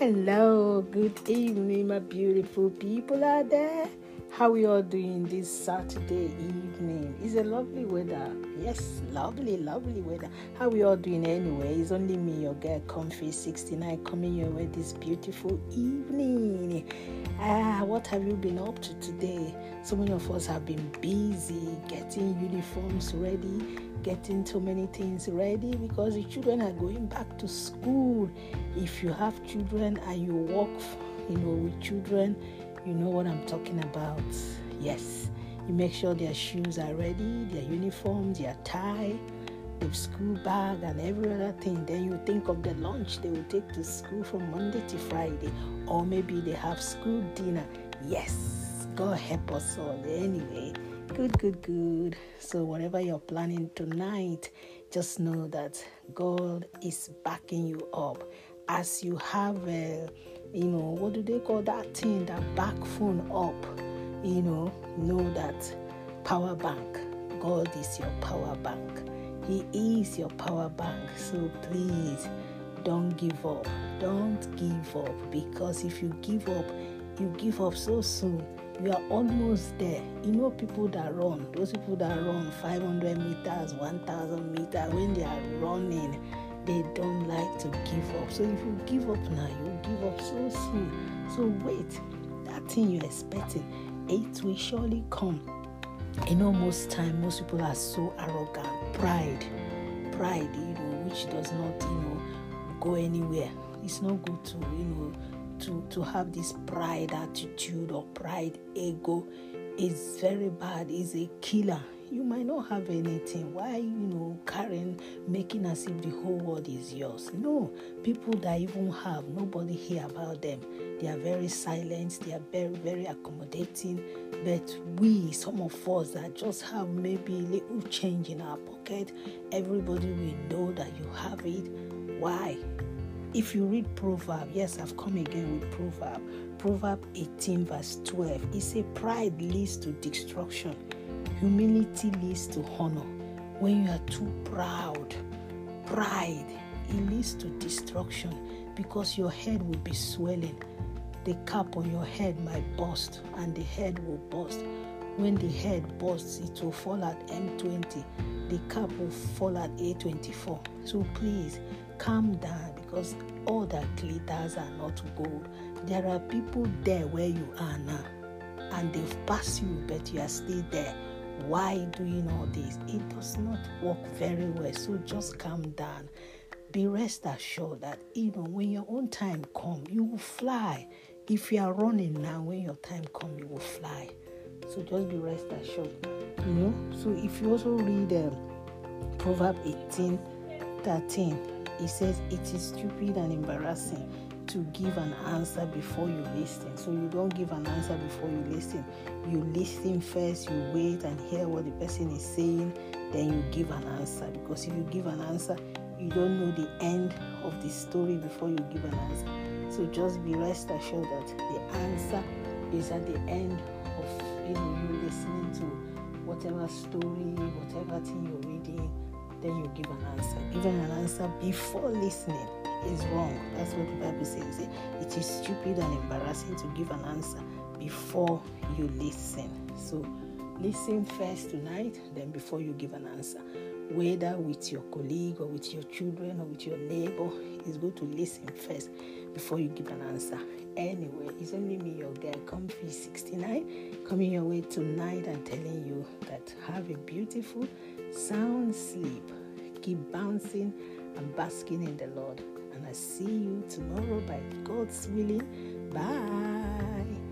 Hello, good evening, my beautiful people out there. How we all doing this Saturday evening? It's a lovely weather. Yes, lovely, lovely weather. How we all doing anyway? It's only me, your girl, Comfy 69, coming your way this beautiful evening. Ah, what have you been up to today? So many of us have been busy getting uniforms ready, getting so many things ready because the children are going back to school. If you have children and you work, you know, with children, you know what I'm talking about. Yes, you make sure their shoes are ready, their uniform, their tie, the school bag, and every other thing. Then you think of the lunch they will take to school from Monday to Friday, or maybe they have school dinner. Yes, God help us all. Anyway, good, good, good. So, whatever you're planning tonight, just know that God is backing you up as you have a you know, what do they call that thing, that back phone up? You know, know that power bank. God is your power bank. He is your power bank. So please don't give up. Don't give up because if you give up, you give up so soon. You are almost there. You know, people that run, those people that run 500 meters, 1000 meters, when they are running, they don't like to give up. So if you give up now, you give up so soon. So wait, that thing you're expecting, it will surely come. You know, most time, most people are so arrogant, pride, pride, you know, which does not, you know, go anywhere. It's not good to, you know, to to have this pride attitude or pride ego. It's very bad. It's a killer you might not have anything. Why, you know, carrying, making as if the whole world is yours? No, people that even have, nobody hear about them. They are very silent, they are very, very accommodating. But we, some of us that just have maybe a little change in our pocket, everybody will know that you have it. Why? If you read Proverb, yes, I've come again with Proverb. Proverb 18, verse 12. It says, Pride leads to destruction Humility leads to honor. When you are too proud, pride, it leads to destruction because your head will be swelling. The cap on your head might burst and the head will burst. When the head bursts, it will fall at M20. The cap will fall at A24. So please calm down because all that glitters are not gold. There are people there where you are now and they've passed you, but you are still there why doing all this? It does not work very well. So just calm down. Be rest assured that you know when your own time come, you will fly. If you are running now, when your time come, you will fly. So just be rest assured. You know. So if you also read um, Proverb 18, 13, it says it is stupid and embarrassing to give an answer before you listen. So you don't give an answer before you listen. You listen first, you wait and hear what the person is saying, then you give an answer. Because if you give an answer, you don't know the end of the story before you give an answer. So just be rest assured that the answer is at the end of you know you listening to whatever story, whatever thing you're reading, then you give an answer. Giving an answer before listening is wrong. That's what the Bible says. It is stupid and embarrassing to give an answer before you listen. So listen first tonight, then before you give an answer. Whether with your colleague or with your children or with your neighbor, it's good to listen first before you give an answer. Anyway, it's only me, your girl, Comfy 69, coming your way tonight and telling you that have a beautiful, sound sleep. Keep bouncing and basking in the Lord. I see you tomorrow by God's willing. Bye.